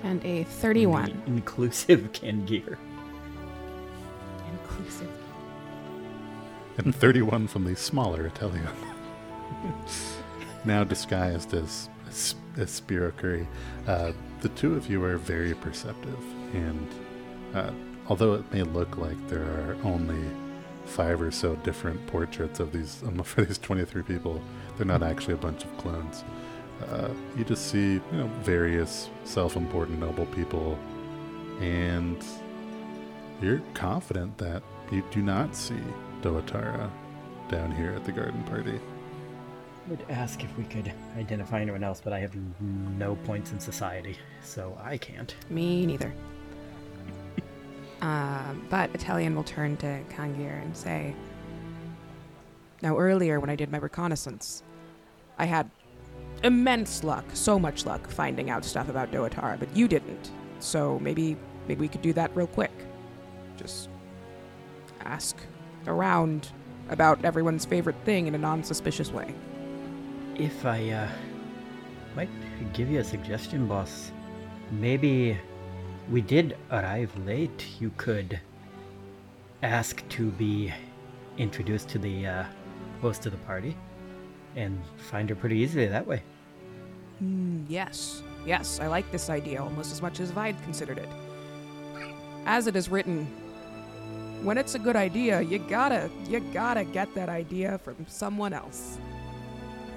and a 31. the Inclusive Kangir. Inclusive. and 31 from the smaller Atelion. now disguised as, as, as. Uh, the two of you are very perceptive, and uh, although it may look like there are only five or so different portraits of these um, for these 23 people, they're not actually a bunch of clones. Uh, you just see, you know, various self-important noble people, and you're confident that you do not see Doatara down here at the garden party. Would ask if we could identify anyone else, but I have no points in society, so I can't. Me neither. um, but Atelian will turn to Kangir and say, Now, earlier when I did my reconnaissance, I had immense luck, so much luck, finding out stuff about Doatara, but you didn't. So maybe, maybe we could do that real quick. Just ask around about everyone's favorite thing in a non suspicious way. If I uh, might give you a suggestion, boss, maybe we did arrive late, you could ask to be introduced to the uh, host of the party and find her pretty easily that way. Mm, yes, yes, I like this idea almost as much as I'd considered it. As it is written, when it's a good idea, you gotta, you gotta get that idea from someone else.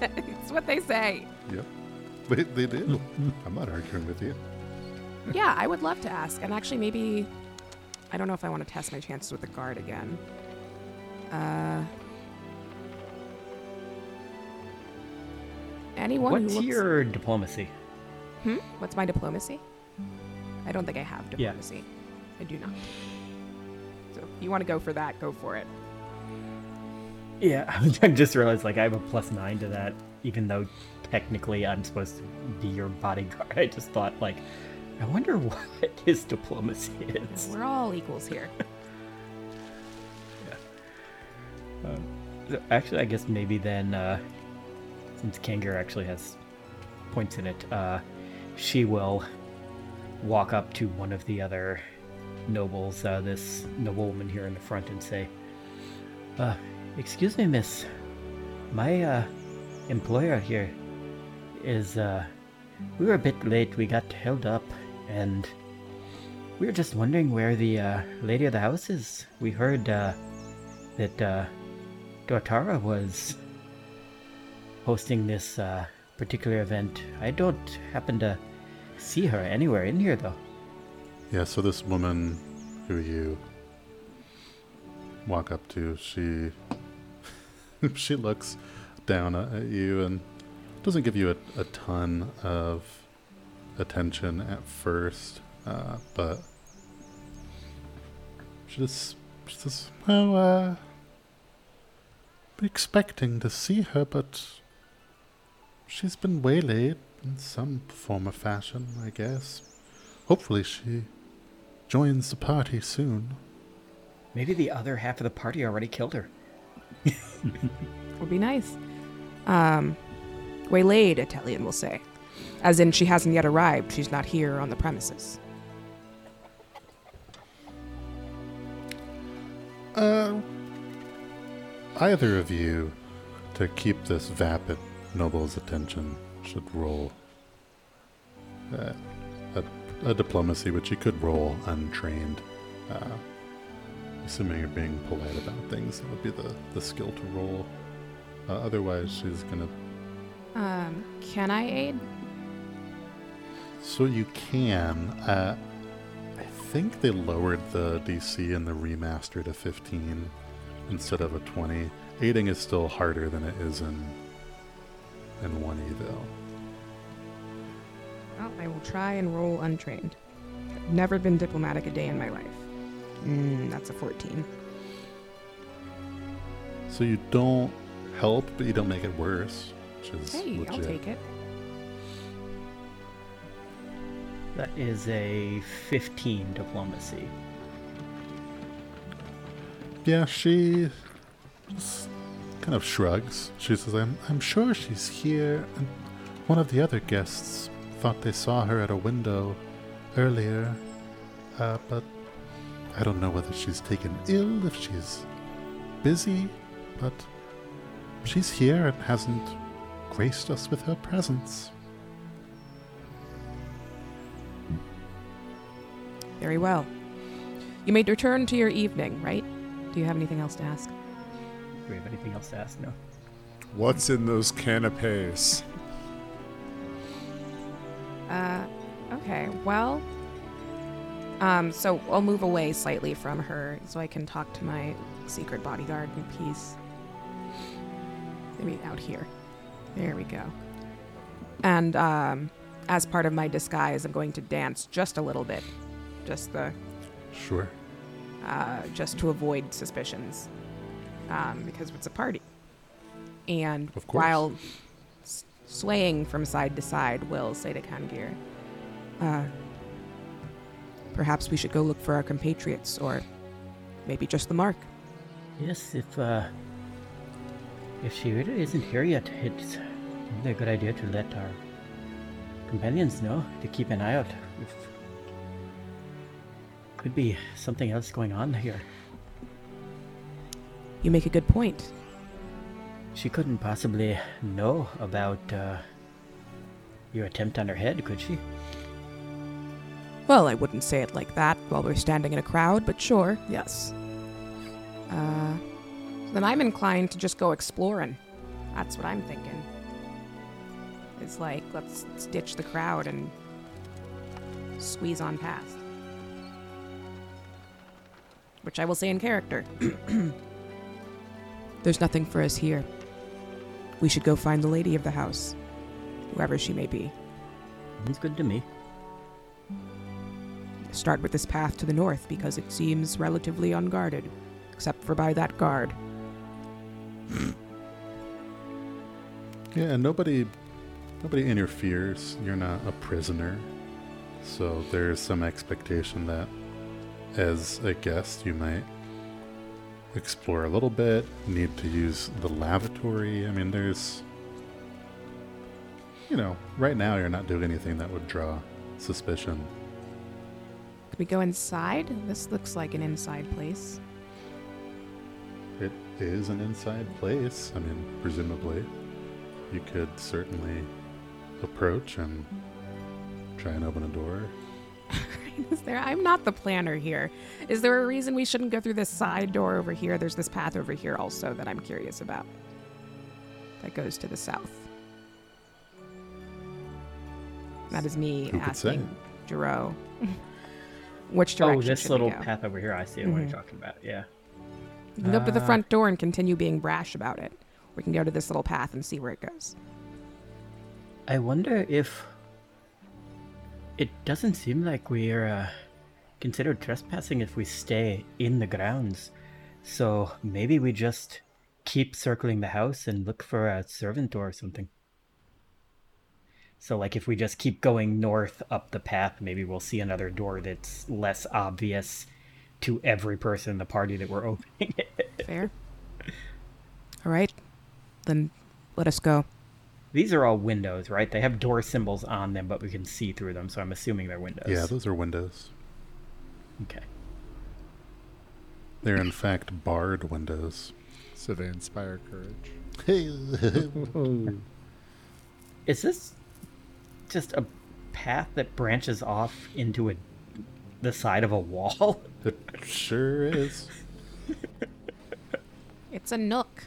it's what they say. Yep. They, they do. I'm not arguing with you. yeah, I would love to ask. And actually, maybe. I don't know if I want to test my chances with the guard again. Uh. Anyone What's who looks. your diplomacy? Hmm? What's my diplomacy? I don't think I have diplomacy. Yeah. diplomacy. I do not. So, if you want to go for that, go for it. Yeah, I just realized like I have a plus nine to that, even though technically I'm supposed to be your bodyguard. I just thought like, I wonder what his diplomacy is. We're all equals here. Yeah. So actually, I guess maybe then, uh, since Kangir actually has points in it, uh, she will walk up to one of the other nobles, uh, this noblewoman here in the front, and say, uh, "Excuse me, miss. My uh, employer here is. Uh, we were a bit late. We got held up, and we were just wondering where the uh, lady of the house is. We heard uh, that." Uh, Doatara was hosting this uh, particular event. I don't happen to see her anywhere in here, though. Yeah, so this woman who you walk up to, she she looks down at you and doesn't give you a, a ton of attention at first, uh, but she just says, "Well, uh, expecting to see her, but she's been waylaid in some form or fashion, I guess. Hopefully, she joins the party soon." Maybe the other half of the party already killed her. Would be nice. Um, waylaid, Atelian will say. As in, she hasn't yet arrived. She's not here on the premises. Uh, either of you, to keep this vapid noble's attention, should roll uh, a, a diplomacy, which you could roll untrained. Uh, assuming you're being polite about things, that would be the, the skill to roll. Uh, otherwise, she's gonna. Um, can I aid? So you can. Uh, I think they lowered the DC in the remaster to 15 instead of a 20. Aiding is still harder than it is in in 1E though. Well, I will try and roll untrained. I've never been diplomatic a day in my life. Mm, that's a 14. So you don't help, but you don't make it worse, which is Hey, legit. I'll take it. That is a 15 diplomacy. Yeah, she just kind of shrugs. She says, I'm, I'm sure she's here, and one of the other guests thought they saw her at a window earlier, uh, but I don't know whether she's taken ill, if she's busy, but she's here and hasn't graced us with her presence. Very well. You may return to your evening, right? Do you have anything else to ask? Do we have anything else to ask? No. What's in those canapes? Uh, okay. Well, um, so I'll move away slightly from her so I can talk to my secret bodyguard in peace. Maybe out here. There we go. And um, as part of my disguise, I'm going to dance just a little bit, just the, Sure. uh, just to avoid suspicions, um, because it's a party. And Of while s- swaying from side to side, will say to Kangir, uh, perhaps we should go look for our compatriots, or maybe just the mark. Yes, if uh, if she really isn't here yet, it's probably a good idea to let our companions know to keep an eye out. If Could be something else going on here. You make a good point. She couldn't possibly know about uh, your attempt on her head, could she? Well, I wouldn't say it like that while we're standing in a crowd, but sure, yes. Uh, then I'm inclined to just go exploring. That's what I'm thinking. It's like, let's ditch the crowd and squeeze on past. Which I will say in character. There's nothing for us here. We should go find the lady of the house, whoever she may be. It's good to me. Start with this path to the north because it seems relatively unguarded, except for by that guard. Yeah, nobody nobody interferes. You're not a prisoner. So there's some expectation that as a guest you might explore a little bit, need to use the lavatory. I mean there's you know, right now you're not doing anything that would draw suspicion. We go inside? This looks like an inside place. It is an inside place. I mean, presumably, you could certainly approach and try and open a door. Is there? I'm not the planner here. Is there a reason we shouldn't go through this side door over here? There's this path over here also that I'm curious about. That goes to the south. That is me asking Jero. Which Oh, this should little we go? path over here. I see what Mhm. you're talking about. Yeah. We can go up to the Uh, front door and continue being brash about it. We can go to this little path and see where it goes. I wonder if it doesn't seem like we're uh, considered trespassing if we stay in the grounds. So maybe we just keep circling the house and look for a servant door or something. So, like, if we just keep going north up the path, maybe we'll see another door that's less obvious to every person in the party that we're opening it. Fair? All right. Then let us go. These are all windows, right? They have door symbols on them, but we can see through them, so I'm assuming they're windows. Yeah, those are windows. Okay. They're in fact barred windows. So they inspire courage. Hey, Is this just a path that branches off into a the side of a wall? it sure is. It's a nook.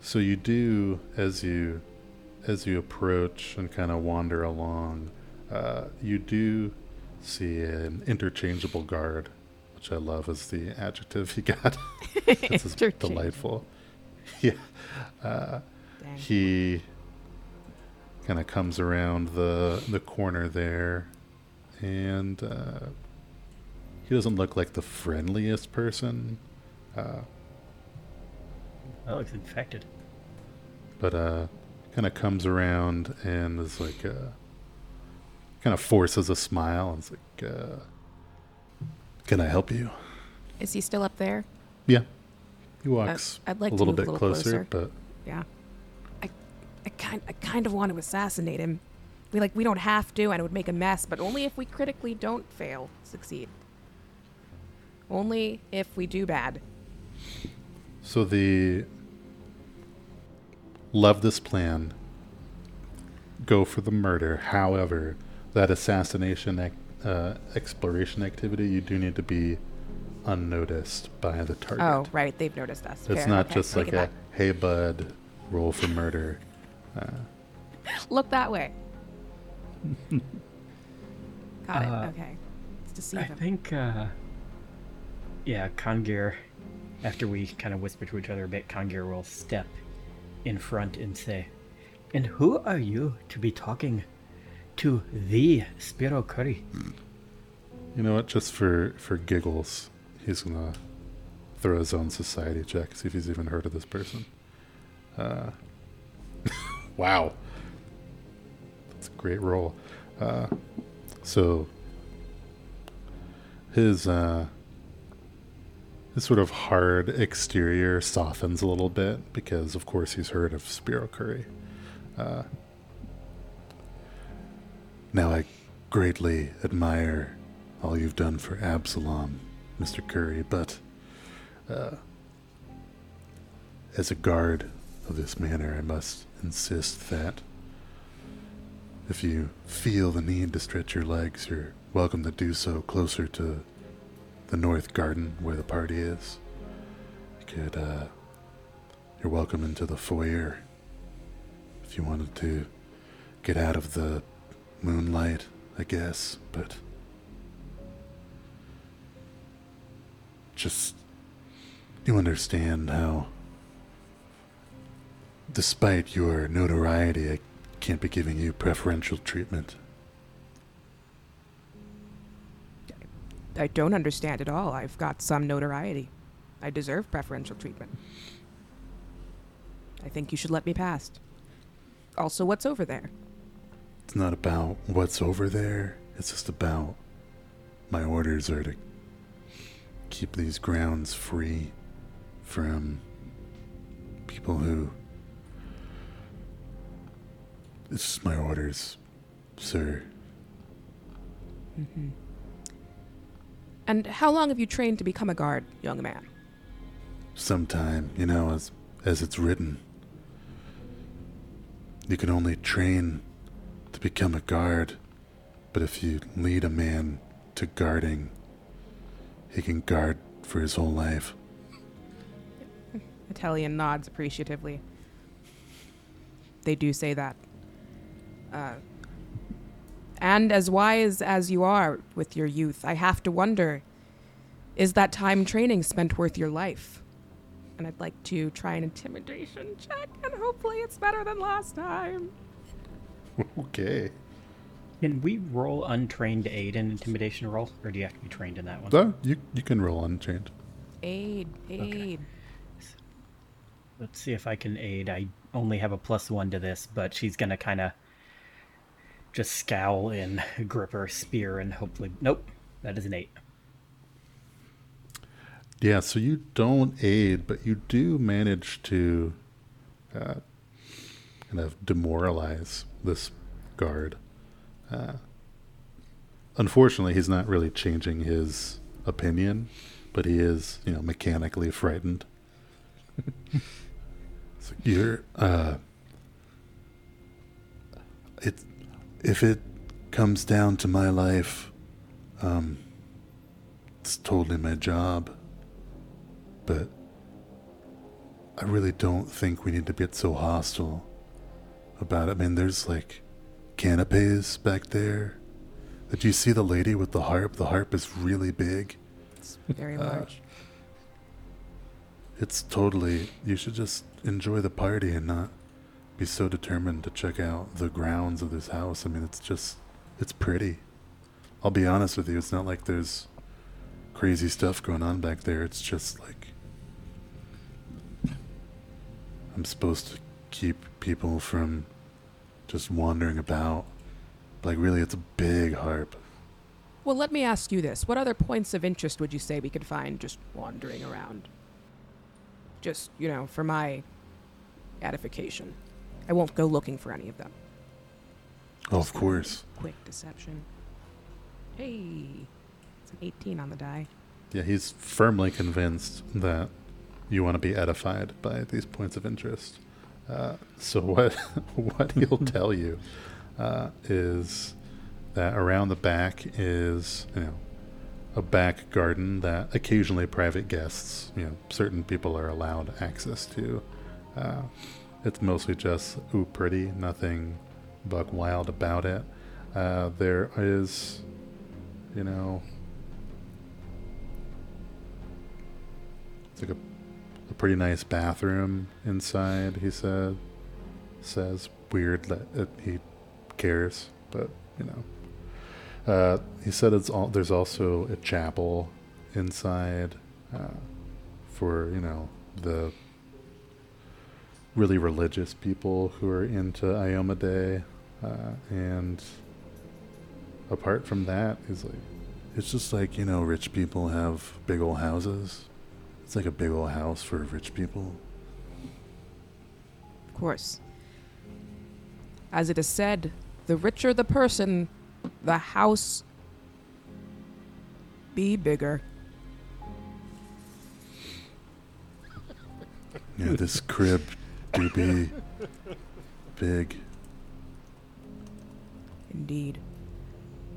So you do as you as you approach and kind of wander along, uh, you do see an interchangeable guard, which I love as the adjective he got. this is delightful. Yeah, uh, he kind of comes around the the corner there, and uh, he doesn't look like the friendliest person. Uh, That looks infected. but uh kind of comes around and is like uh kind of forces a smile and is like uh can i help you Is he still up there? yeah he walks I'd like a to little move a bit little closer, closer. but Yeah. I, kind, I kind of want to assassinate him. We like, we don't have to, and it would make a mess, but only if we critically don't fail, succeed. Only if we do bad. so the love this plan go for the murder however that assassination ac- uh, exploration activity you do need to be unnoticed by the target Oh, right, they've noticed us. it's Fair, not okay, just like a hey bud roll for murder Look that way. Got Uh, it. Okay. Let's deceive I him. think, uh, yeah, Kangir, after we kind of whisper to each other a bit, Kangir will step in front and say, And who are you to be talking to the Spiro Curry? You know what? Just for for giggles, he's gonna throw his own society check, see if he's even heard of this person. Uh, wow, that's a great roll. Uh, so his uh, his sort of hard exterior softens a little bit because, of course, he's heard of Spiro Curry. Uh, now I greatly admire all you've done for Absalom, Mr. Curry, but uh, as a guard of this manner, I must insist that if you feel the need to stretch your legs, you're welcome to do so closer to the north garden where the party is. You could, uh, you're welcome into the foyer if you wanted to get out of the moonlight, I guess, but just you understand how despite your notoriety, I can't be giving you preferential treatment. I don't understand at all. I've got some notoriety. I deserve preferential treatment. I think you should let me past. Also, what's over there? It's not about what's over there, it's just about my orders are to keep these grounds free from people who. It's just my orders, sir. Mm-hmm. And how long have you trained to become a guard, young man? sometime, you know, as as it's written. You can only train to become a guard, but if you lead a man to guarding, he can guard for his whole life. Atelian nods appreciatively. They do say that. Uh, and as wise as you are with your youth, I have to wonder is that time training spent worth your life? And I'd like to try an intimidation check, and hopefully it's better than last time. Okay. Can we roll untrained aid in intimidation roll, or do you have to be trained in that one? No, you you can roll untrained. Aid, aid. Let's see if I can aid. I only have a plus one to this, but she's gonna kind of just scowl and grip her spear and hopefully. Nope, that is an eight. Yeah, so you don't aid, but you do manage to uh, kind of demoralize this guard. Uh, unfortunately, he's not really changing his opinion, but he is, you know, mechanically frightened. so you're, uh, it, if it comes down to my life, um, it's totally my job but I really don't think we need to get so hostile about it. I mean, there's like canapes back there. Did you see the lady with the harp? The harp is really big. It's very large. It's totally. You should just enjoy the party and not be so determined to check out the grounds of this house. I mean, it's just. It's pretty. I'll be honest with you, it's not like there's crazy stuff going on back there. It's just like. I'm supposed to keep people from just wandering about. Like, really, it's a big harp. Well, let me ask you this. What other points of interest would you say we could find just wandering around? Just, you know, for my edification. I won't go looking for any of them. Oh, of course. Quick deception. Hey, it's an 18 on the die. Yeah, he's firmly convinced that you want to be edified by these points of interest. Uh, so what what he'll tell you uh, is that around the back is you know a back garden that occasionally private guests you know certain people are allowed access to. Uh, it's mostly just ooh pretty, nothing buck wild about it. Uh, there is, you know, it's like a a pretty nice bathroom inside. He said, says weird that he cares, but you know. Uh, he said it's all. There's also a chapel inside uh, for you know the really religious people who are into Iomedae, uh, and apart from that, he's like, it's just like you know, rich people have big old houses. It's like a big old house for rich people. Of course. As it is said, the richer the person, the house be bigger. Yeah, this crib do be big. Indeed.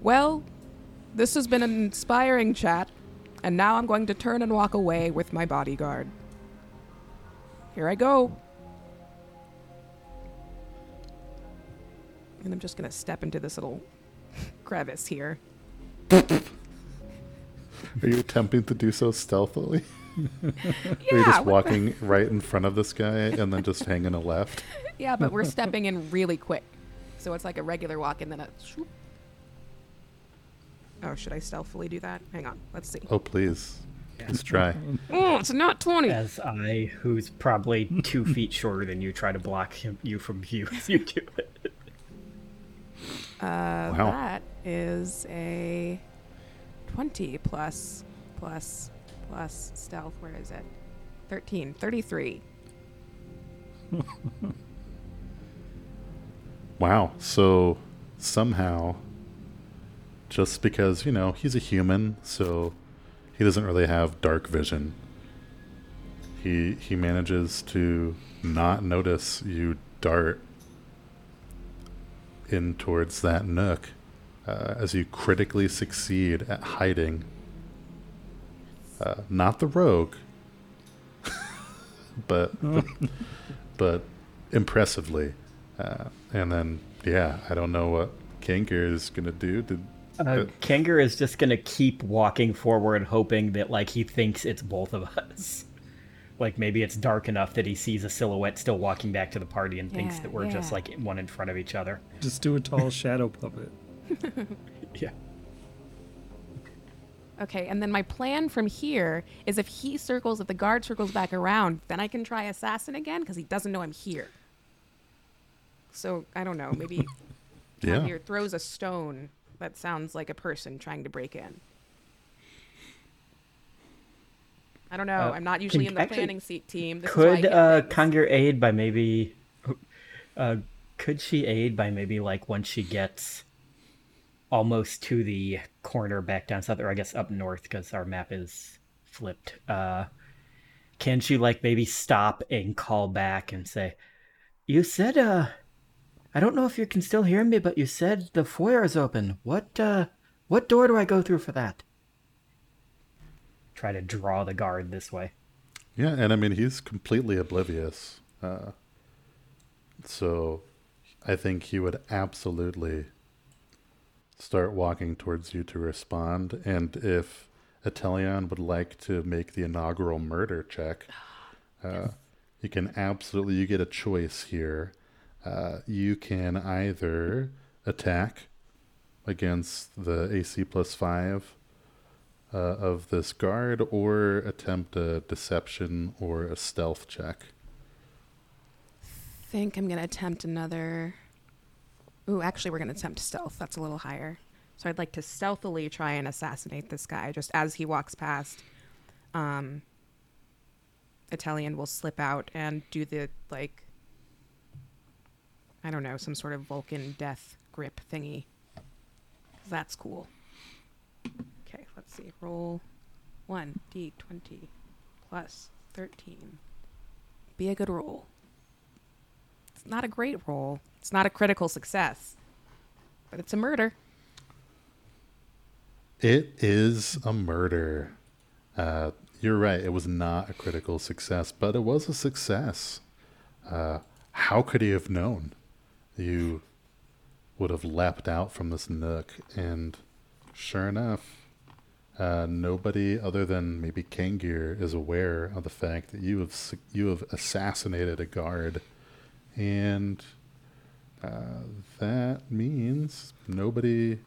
Well, this has been an inspiring chat, and now I'm going to turn and walk away with my bodyguard. Here I go. And I'm just going to step into this little crevice here. Are you attempting to do so stealthily? Or you're Yeah, just what the- walking right in front of this guy and then just hanging a left? Yeah, but we're stepping in really quick. So it's like a regular walk and then a shoop. Oh, should I stealthily do that? Hang on. Let's see. Oh, please. Let's try. Oh, it's not 20. As I, who's probably two feet shorter than you, try to block him, you from view as you do it. Uh, Wow. That is a 20 plus, plus, plus stealth. Where is it? 13. 33. Wow. So somehow, just because, you know, he's a human, so he doesn't really have dark vision. He he manages to not notice you dart in towards that nook uh, as you critically succeed at hiding. Uh, not the rogue, but but, but impressively. Uh, and then, yeah, I don't know what Kangir is gonna do. Did Uh, Kangir is just gonna keep walking forward, hoping that like he thinks it's both of us. Like maybe it's dark enough that he sees a silhouette still walking back to the party and thinks that we're just like one in front of each other. Just do a tall shadow puppet. Yeah. Okay, and then my plan from here is if he circles, if the guard circles back around, then I can try assassin again because he doesn't know I'm here. So I don't know. Maybe yeah? here throws a stone that sounds like a person trying to break in. I don't know. Uh, I'm not usually in the actually, planning seat team. This is why Could get uh, things. Kangir aid by maybe? Uh, could she aid by maybe like once she gets almost to the corner back down south, or I guess up north because our map is flipped. Uh, can she like maybe stop and call back and say, "You said uh, I don't know if you can still hear me, but you said the foyer is open. What uh, what door do I go through for that?" Try to draw the guard this way. Yeah, and I mean he's completely oblivious. Uh, so I think he would absolutely start walking towards you to respond. And if Atelian would like to make the inaugural murder check, uh, you can absolutely you get a choice here. Uh, you can either attack against the AC plus five uh, of this guard or attempt a deception or a stealth check. think I'm gonna attempt another. Ooh, actually, we're gonna attempt stealth. That's a little higher. So I'd like to stealthily try and assassinate this guy just as he walks past. Um, Atelian will slip out and do the like. I don't know, some sort of Vulcan death grip thingy. That's cool. Okay, let's see. Roll one d twenty plus thirteen. Be a good roll. Not a great role. It's not a critical success. But it's a murder. It is a murder. Uh, you're right. It was not a critical success, but it was a success. Uh, how could he have known? You would have leapt out from this nook, and sure enough, uh, nobody other than maybe Kangir is aware of the fact that you have you have assassinated a guard, and uh, that means nobody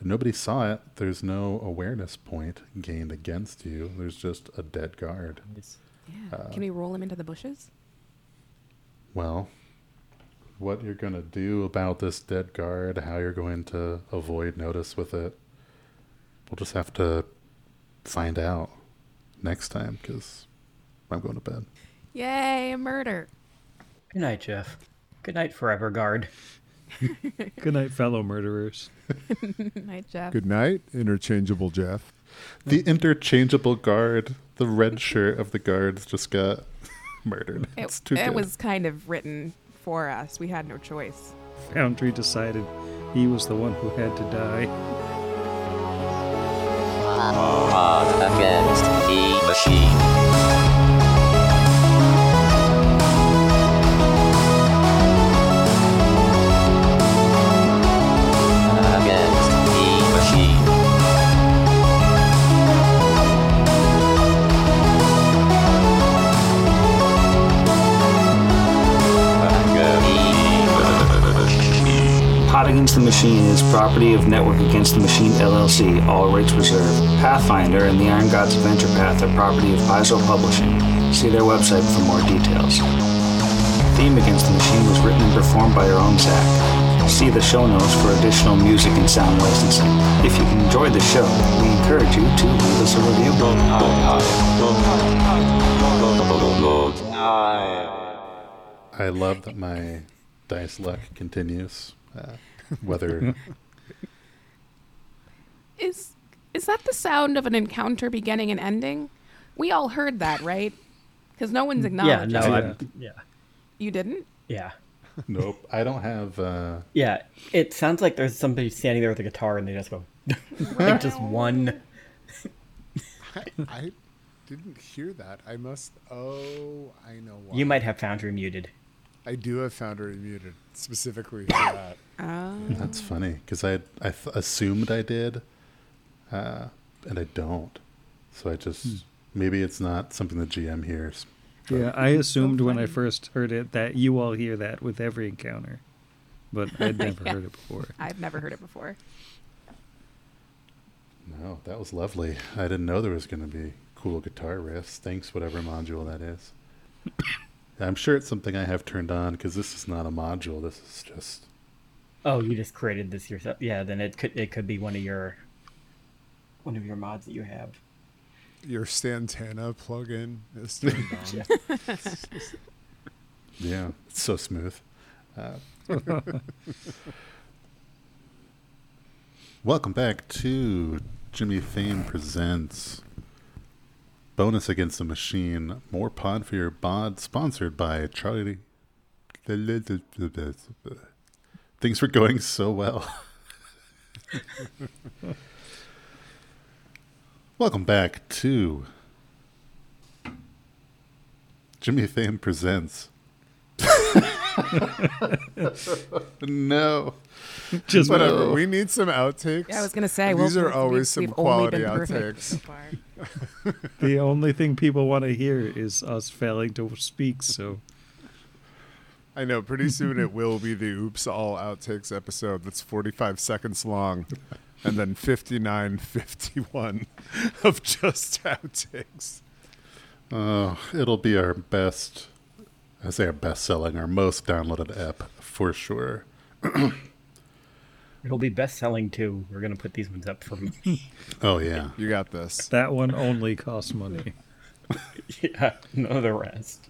nobody saw it. There's no awareness point gained against you. There's just a dead guard. Yeah. Can we roll him into the bushes? Well, what you're going to do about this dead guard, how you're going to avoid notice with it, we'll just have to find out next time because I'm going to bed. Yay, a murder. Good night, Jeff. Good night, Forever Guard. Good night, fellow murderers. Good Night, Jeff. Good night, interchangeable Jeff. The interchangeable guard, the red shirt of the guards just got murdered. It, It's too it good. was kind of written for us. We had no choice. Foundry decided he was the one who had to die. Pod against the machine. Machine is property of Network Against the Machine LLC, all rights reserved. Pathfinder and the Iron Gods Adventure Path are property of Paizo Publishing. See their website for more details. Theme Against the Machine was written and performed by our own Zach. See the show notes for additional music and sound licensing. If you enjoyed the show, we encourage you to leave us a review. I love that my dice luck continues. Uh, whether Is is that the sound of an encounter beginning and ending? We all heard that, right? Because no one's Yeah, acknowledged. no, it. Yeah. I'm, yeah, You didn't? yeah, nope, I don't have. Uh, yeah. It sounds like there's somebody standing there with a guitar and they just go, like just one. I, I didn't hear that. I must. Oh, I know why. You might have Foundry muted. I do have Foundry muted specifically for that. Oh. that's funny because I I th- assumed I did, uh, and I don't. So I just maybe it's not something the GM hears. Yeah, I assumed when I first heard it that you all hear that with every encounter, but I'd never Yeah. heard it before. I've never heard it before. No, that was lovely. I didn't know there was going to be cool guitar riffs. Thanks, whatever module that is. I'm sure it's something I have turned on because this is not a module. This is just Oh, you just created this yourself. Yeah, then it could it could be one of your one of your mods that you have. Your Stantana plugin is turned on. yeah, it's so smooth. Uh, welcome back to Jimmy Fame presents Bonus Against the Machine. More pod for your bod, sponsored by Charlie. Things were going so well. Welcome back to Jimmy Fame presents. no. Just Whatever. No. We need some outtakes. Yeah, I was gonna say. These well, are always some we've quality outtakes. so far. the only thing people want to hear is us failing to speak. So I know. Pretty soon it will be the Oops All Outtakes episode that's 45 seconds long, and then 59, 51 of just outtakes. Oh, it'll be our best, I say our best selling, our most downloaded app for sure. It'll be best selling too. We're gonna put these ones up for Oh, yeah. You got this. that one only costs money. yeah, no the rest.